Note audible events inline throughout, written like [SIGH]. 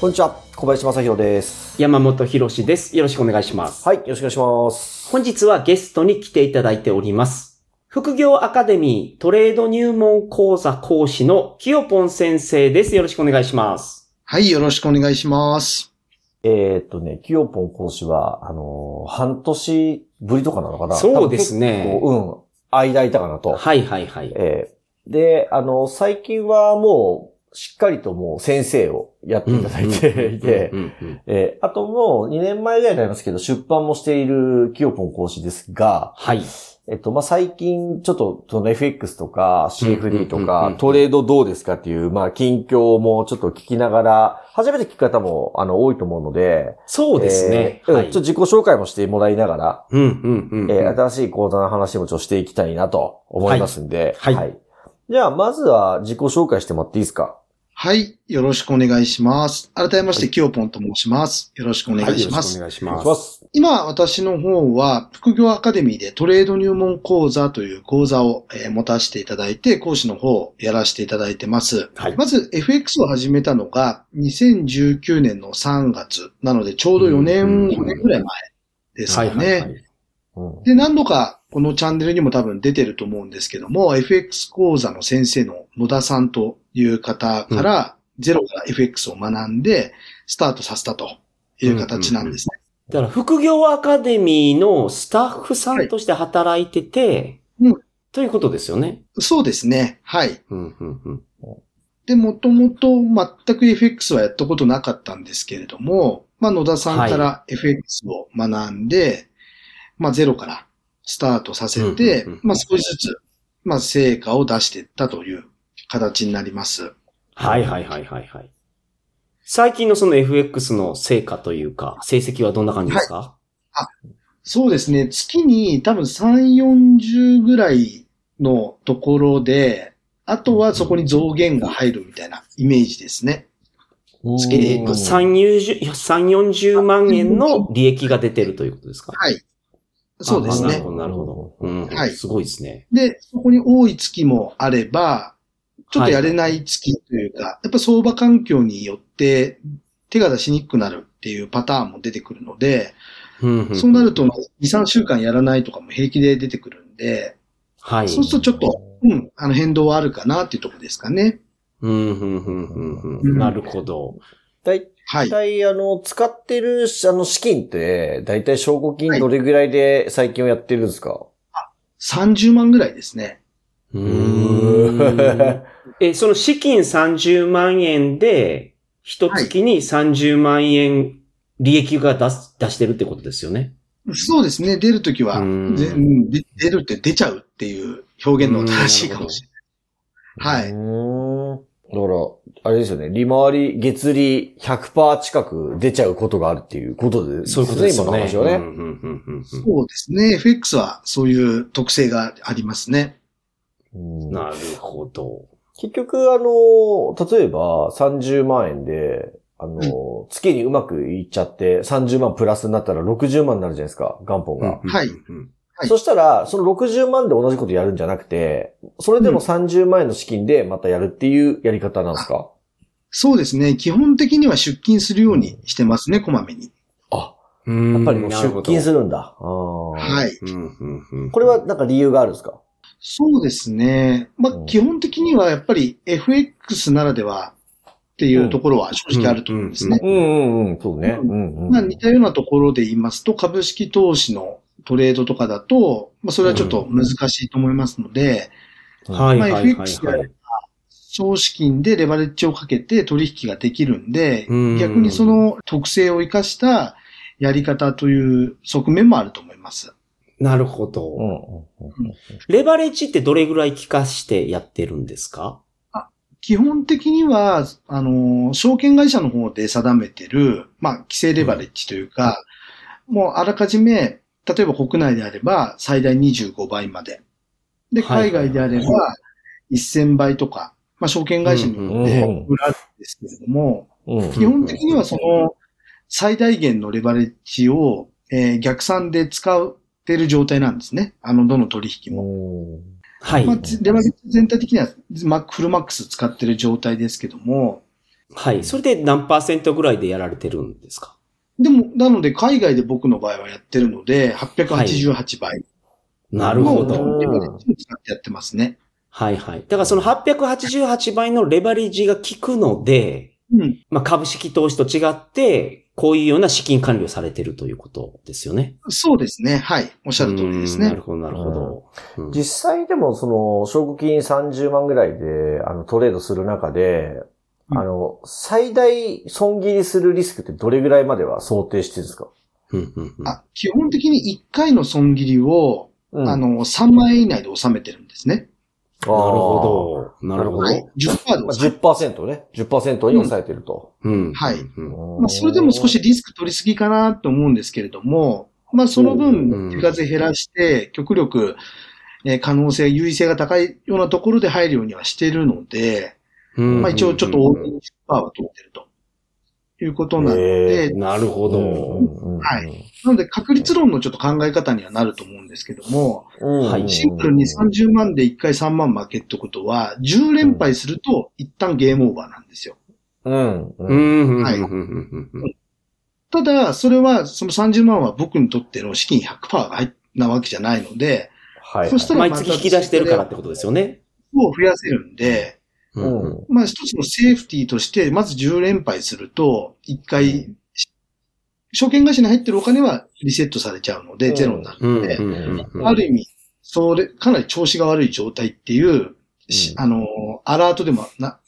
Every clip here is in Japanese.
こんにちは、小林正宏です。山本博史です。よろしくお願いします。はい、よろしくお願いします。本日はゲストに来ていただいております。副業アカデミートレード入門講座講師のきよぽん先生です。よろしくお願いします。はい、よろしくお願いします。えーっとね、キヨポン講師は、あのー半年ぶりとかなのかな？そうですねうん、間空いたかなと。はいはいはい。えーで、あの、最近はもう、しっかりともう先生をやっていただいていて、えあともう2年前ぐらいになりますけど、出版もしているキヨポン講師ですが、はい。えっと、まあ、最近、ちょっと、その FX とか CFD とか、トレードどうですかっていう、まあ、近況もちょっと聞きながら、初めて聞く方も、あの、多いと思うので、そうですね。ちょっと自己紹介もしてもらいながら、うんうんうん。え新しい講座の話もちょっとしていきたいなと思いますんで、はいはいじゃあ、まずは自己紹介してもらっていいですかはい、よろしくお願いします。改めまして、きよぽんと申します。よろしくお願いします。はいよろしくお願いします。今、私の方は、副業アカデミーでトレード入門講座という講座を、えー持たせていただいて、講師の方をやらせていただいてます。はい。まず、FX を始めたのが、2019年の3月。なので、ちょうど4年、うん5年ぐらい前ですはよね。で、何度かこのチャンネルにも多分出てると思うんですけども、FX 講座の先生の野田さんという方から、ゼロから FX を学んで、スタートさせたという形なんですね。だから、副業アカデミーのスタッフさんとして働いてて、うんということですよね。そうですね。はい。うんうんうん。で、もともと全く FX はやったことなかったんですけれども、まあ野田さんから FX を学んで、まあゼロからスタートさせて、うんうんうんまあ少しずつ、まあ成果を出していったという形になります。はいはいはいはいはい。最近のその FX の成果というか、成績はどんな感じですか、そうですね。月に多分3、40ぐらいのところで、あとはそこに増減が入るみたいなイメージですね。うんえっと、3、40 3 40万円の利益が出てるということですか？はい。そうですねあなるほ。ど、なるほど。うん。はいすごいですね。で、そこに多い月もあれば、ちょっとやれない月というか、やっぱ相場環境によって手が出しにくくなるっていうパターンも出てくるので、そうなると2、3週間やらないとかも平気で出てくるんで、はい。そうするとちょっと、うん、あの変動はあるかなっていうところですかね。うん、うん、うん、うん、うん。なるほど。だいはい。大体、あの、使ってる、あの、資金って、大体証拠金どれぐらいで最近はやってるんですか、30万ぐらいですね。うーん [LAUGHS] え、その資金30万円で、一月に30万円利益が出す、出してるってことですよね？そうですね。出るときは、出るって出ちゃうっていう表現の正しいかもしれない。はい。だから、あれですよね。利回り、月利100%近く出ちゃうことがあるっていうことで、そういうことですよね。今の話はね。うんうんうんうんそうですね。FX はそういう特性がありますね。うんなるほど。結局、あの、例えば30万円で、あの、月にうまくいっちゃって30万プラスになったら60万になるじゃないですか、元本が。うんはいそしたら、その60万で同じことやるんじゃなくて、それでも30万円の資金でまたやるっていうやり方なんですか、そうですね。基本的には出勤するようにしてますね、こまめに。あ、うんやっぱりもう出勤するるんだ。はい。ほど。うんうんうんこれはなんか理由があるんですか？そうですね。まあうん、基本的にはやっぱり FX ならではっていうところは正直あると思うんですね。うんうんうん、そうね。うんうん。まあ似たようなところで言いますと、株式投資のトレードとかだと、まあそれはちょっと難しいと思いますので、まあはいはいはい FX であれはい。少資金でレバレッジをかけて取引ができるんでうん、逆にその特性を生かしたやり方という側面もあると思います。なるほど。うんうんうんレバレッジってどれぐらい効かしてやってるんですか？基本的には、あの、証券会社の方で定めてる、まあ、規制レバレッジというか、もうあらかじめ、例えば国内であれば最大25倍まで。で、はい海外であれば1000倍とか、まあ、証券会社によってうん売られるんですけれども、うん。基本的にはその最大限のレバレッジを、えー逆算で使っている状態なんですね。あの、どの取引も。うんはいまあ、。レバレッジ全体的にはマックフルマックス使ってる状態ですけども、はい。それで何パーセントぐらいでやられてるんですか？でも、なので海外で僕の場合はやってるので、888倍のなるほど。どレバレッジを使ってやってますね。はいはい。だからその888倍のレバレッジが効くので、うん。まあ、株式投資と違って、こういうような資金管理をされてるということですよね。そうですね。はい。おっしゃる通りですねうんなる。ほど、なるほど。うん実際でもその、証拠金30万ぐらいで、あの、トレードする中で、うんあの、最大損切りするリスクってどれぐらいまでは想定してるんですか？うんうんうんあ基本的に1回の損切りを、うんあの、3万円以内で収めてるんですね。なるほど。なるほど。はい。10%でまあ、収め10%ね。10%に抑えてると。うん。はいうんまあ、それでも少しリスク取りすぎかなと思うんですけれども、まあ、そのうん分、手数減らして、極力、えー可能性、優位性が高いようなところで入るようにはしているので、うんまあ、一応ちょっと多めに10%は取ってると。いうことなのへで、なるほど。はい。なので確率論のちょっと考え方にはなると思うんですけども、うんはいシンプルに30万で1回3万負けってことは、10連敗すると一旦ゲームオーバーなんですよ。うん。ううん。ん。はいただ、それは、その30万は僕にとっての資金100%が入っなわけじゃないので、はい。そしたら毎月引き出してるからってことですよね。を増やせるんで、ううん。ん。まあ一つのセーフティーとして、まず10連敗すると、1回、証券会社に入ってるお金はリセットされちゃうので、うん。ゼロになるので、ある意味、それ、かなり調子が悪い状態っていう、しうん。あの、アラートでもな、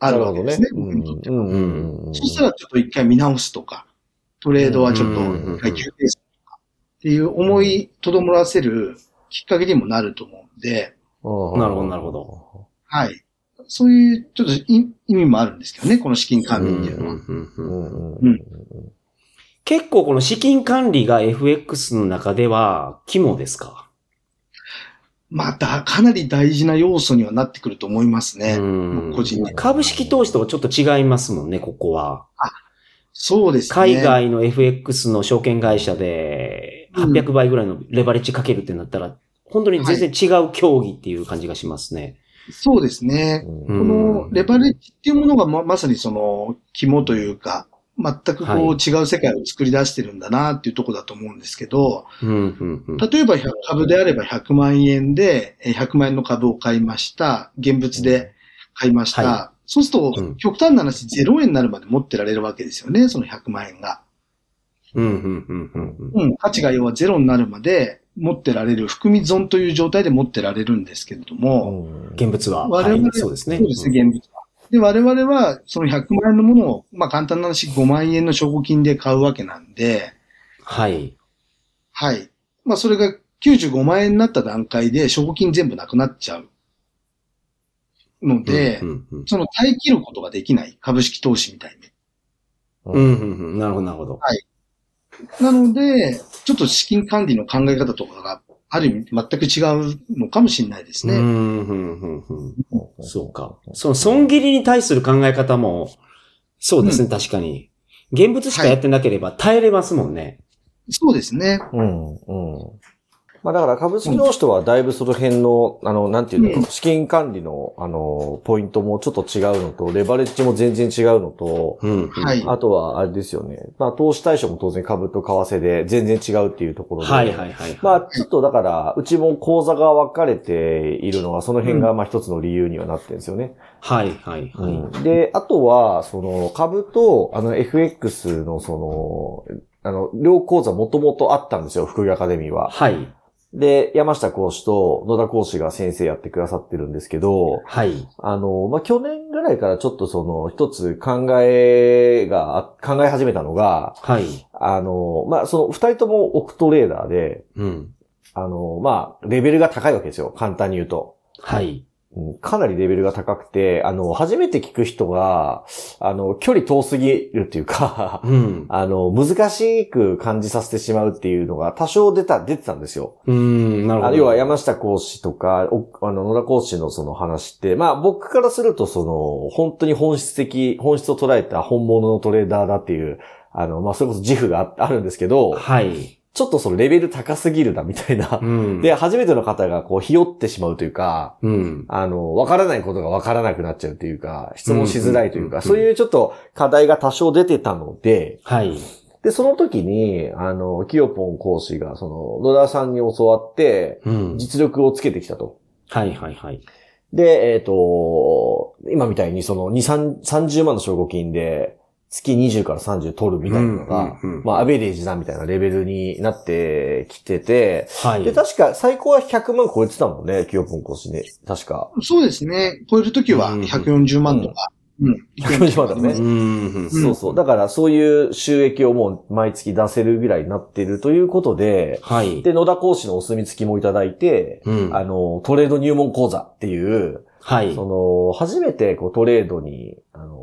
あるわけですね。そしたらちょっと一回見直すとか、トレードはちょっとうん一回休憩するとか、っていう思いとどまらせるきっかけにもなると思うんで、うんなるほどなるほど。はい。そういうちょっと意意味もあるんですけどね、この資金管理っていうのは。うんうんうんうんうんうん結構この資金管理が FX の中では肝ですか？また、かなり大事な要素にはなってくると思いますね。うん個人的に株式投資とはちょっと違いますもんね、ここは。そうですね。海外の FX の証券会社で800倍ぐらいのレバレッジかけるってなったら、本当に全然違う競技っていう感じがしますね。そうですね。うんこのレバレッジっていうものがままさにその肝というか、全くこはいう違う世界を作り出してるんだなっていうところだと思うんですけど、例えば100株であれば100万円でえー100万円の株を買いました。現物で買いました。はそうするとうん、極端な話0円になるまで持ってられるわけですよね、その100万円が。価値が要はゼロになるまで持ってられる、含み損という状態で持ってられるんですけれども、現物は。我々はい、そうですね。そうですね、現物は。で、我々は、その100万円のものを、まあ簡単な話、5万円の証拠金で買うわけなんで、はい。はい。まあそれが95万円になった段階で証拠金全部なくなっちゃう。ので、うんうんうんその耐え切ることができない。株式投資みたいに。うんうんうんなるほど、なるほど。なので、ちょっと資金管理の考え方とかが、ある意味全く違うのかもしれないですね。うんうんうんうんそうか。その損切りに対する考え方も、そうですね、確かに。現物しかやってなければ耐えれますもんね。そうですね。うん、うん。まあだから株式投資とはだいぶその辺の、あの、なんていうの、うん資金管理の、あの、ポイントもちょっと違うのと、レバレッジも全然違うのと、あとはあれですよね。まあ投資対象も当然株と為替で全然違うっていうところで。はいはいはい。まあ、ちょっとだから、うちも口座が分かれているのが、その辺がまあ一つの理由にはなってるんですよね。はいはいはい。うんで、あとは、その、株と、あの、FX の、その、あの、両講座もともとあったんですよ、副業アカデミーは。はい。で、山下講師と野田講師が先生やってくださってるんですけど、はい。あの、まあ、去年ぐらいからちょっとその、一つ考えが、考え始めたのが、はい。あの、まあ、その、二人ともオクトレーダーで、うん。あの、まあ、レベルが高いわけですよ。簡単に言うと。はい。うんかなりレベルが高くて、あの、初めて聞く人が、あの、距離遠すぎるっていうか、うん。[LAUGHS] あの、難しく感じさせてしまうっていうのが多少出た、出てたんですよ。うん、なるほど。あ要は山下講師とか、おあの、野田講師のその話って、まあ僕からするとその、本当に本質的、本質を捉えた本物のトレーダーだっていう、あの、まあそれこそ自負がああるんですけど、はい。ちょっとそのレベル高すぎるなみたいなう。ん。で、初めての方がこう、ひよってしまうというか、うん。あの、わからないことがわからなくなっちゃうというか、質問しづらいというか、うんうんうんそういうちょっと課題が多少出てたので、はい。で、その時に、あの、キヨポン講師が、その、野田さんに教わって、うん。実力をつけてきたと。はいはいはい。で、えっ、と、今みたいにその2、3 30万の証拠金で月20から30取るみたいなのが、うんうんうんまあアベレージだみたいなレベルになってきてて、はい。で、確か最高は100万超えてたもんね、キヨポン講師ね。確か。そうですね。超えるときはうん140万とか。うん。140万だねうん。そうそう。だからそういう収益をもう毎月出せるぐらいになってるということで、はい。で、野田講師のお墨付きもいただいて、うん。あの、トレード入門講座っていう、はい。その、初めてこうトレードに、あの、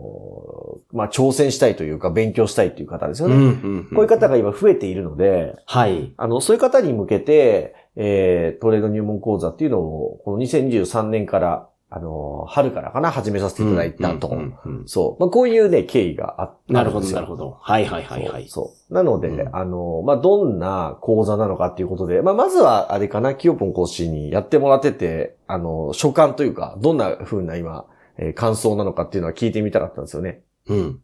まあ、挑戦したいというか、勉強したいっていう方ですよね。うんうんこういう方が今増えているので、はい。あの、そういう方に向けて、えー、トレード入門講座っていうのを、この2023年から、あの、春からかな、始めさせていただいたと。うんうんうんそう。まあ、こういうね、経緯があったなるほど、なるほど。はいはいはいはい。そうそう。なので、うんあの、まあ、どんな講座なのかっていうことで、まあ、まずは、あれかな、キヨポン講師にやってもらってて、あの、所感というか、どんな風な今、えー感想なのかっていうのは聞いてみたかったんですよね。うん。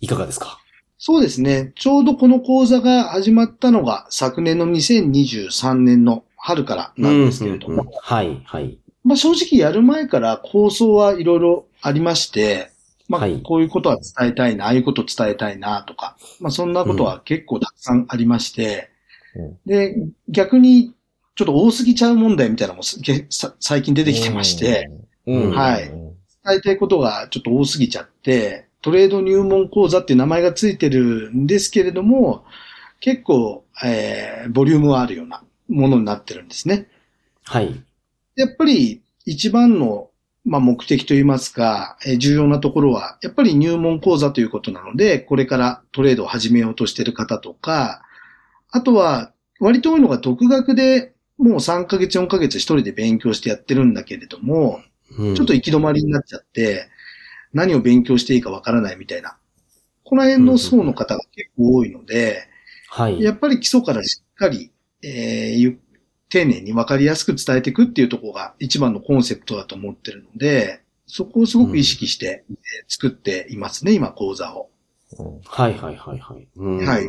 いかがですか？そうですね。ちょうどこの講座が始まったのが昨年の2023年の春からなんですけれども、うんうんうん。はいはい。まあ正直やる前から構想はいろいろありまして、まあはい。こういうことは伝えたいな、ああいうこと伝えたいなとか、まあそんなことは結構たくさんありまして、うん。で、逆にちょっと多すぎちゃう問題みたいなのもすげさ最近出てきてまして、うん、うん。はい。うん伝えたいことがちょっと多すぎちゃって、トレード入門講座っていう名前がついてるんですけれども、結構、えー、ボリュームはあるようなものになってるんですね。はい。やっぱり一番の、まあ、目的といいますか、えー重要なところは、やっぱり入門講座ということなので、これからトレードを始めようとしている方とか、あとは、割と多いのが独学で、もう3ヶ月、4ヶ月一人で勉強してやってるんだけれども、うんちょっと行き止まりになっちゃって、何を勉強していいかわからないみたいな。この辺の層の方が結構多いので、はい。やっぱり基礎からしっかり、えーゆ丁寧にわかりやすく伝えていくっていうところが一番のコンセプトだと思ってるので、そこをすごく意識して、えー作っていますね、今講座を。うんはいはいはいはい。うんはい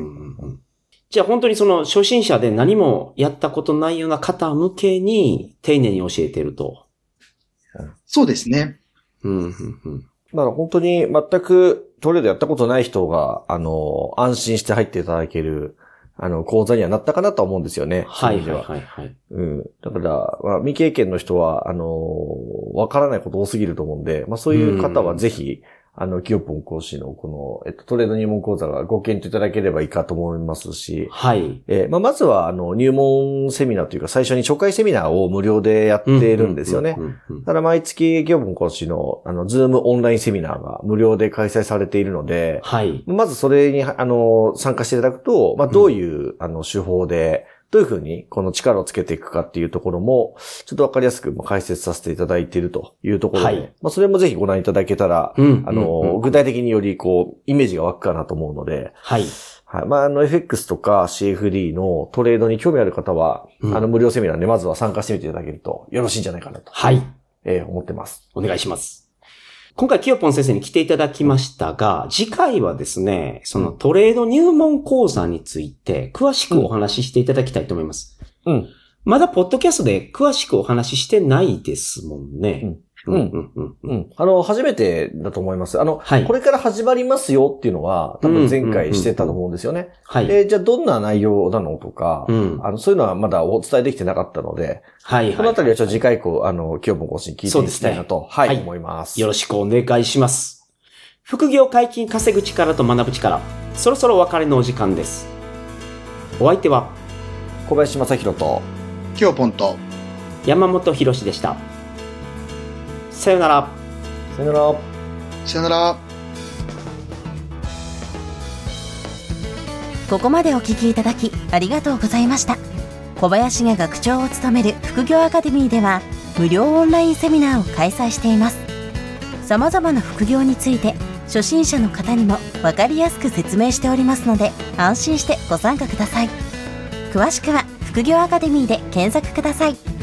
じゃあ本当にその初心者で何もやったことないような方向けに丁寧に教えてると。そうですね。うんうんうんだから本当に全くトレードやったことない人が、あの、安心して入っていただける、あの、講座にはなったかなとは思うんですよね。はいはいはいはい。うん。だから、まあ、未経験の人は、あの、わからないこと多すぎると思うんで、まあそういう方はぜひ、あの、キヨポン講師のこの、えっと、トレード入門講座がご検討いただければいいかと思いますし、はい。えーまあまずは、あの、入門セミナーというか、最初に初回セミナーを無料でやっているんですよね。うんうんうんただ毎月、キヨポン講師の、あの、ズームオンラインセミナーが無料で開催されているので、はい。まずそれに、あの、参加していただくと、まあ、どういう、あの、手法で、どういうふうに、この力をつけていくかっていうところも、ちょっとわかりやすくまあ解説させていただいているというところで、はいまあ、それもぜひご覧いただけたら、うんあの、うんうん具体的により、こう、イメージが湧くかなと思うので、はい。はい。まあ、あの、FX とか CFD のトレードに興味ある方は、うんあの、無料セミナーでまずは参加してみていただけるとよろしいんじゃないかなと、はい。えー思ってます。お願いします。今回、キヨポン先生に来ていただきましたが、次回はですね、そのトレード入門講座について、詳しくお話ししていただきたいと思います。うん。まだ、ポッドキャストで詳しくお話ししてないですもんね。うんうん。うん。うん。あの、初めてだと思います。あの、はいこれから始まりますよっていうのは、多分前回してたと思うんですよね。はい。で、じゃあどんな内容なのとか、うん。あの、そういうのはまだお伝えできてなかったので、はい。このあたりはちょっと次回以降、あの、今日もご視聞いていきたいなと、はい、はい思います。よろしくお願いします。副業解禁稼ぐ力と学ぶ力、そろそろお別れのお時間です。お相手は小林正宏と、今日ポンと、山本博史でした。さよなら。さよなら。さよなら。ここまでお聞きいただきありがとうございました小林が学長を務める副業アカデミーでは無料オンラインセミナーを開催しています様々な副業について初心者の方にも分かりやすく説明しておりますので安心してご参加ください詳しくは副業アカデミーで検索ください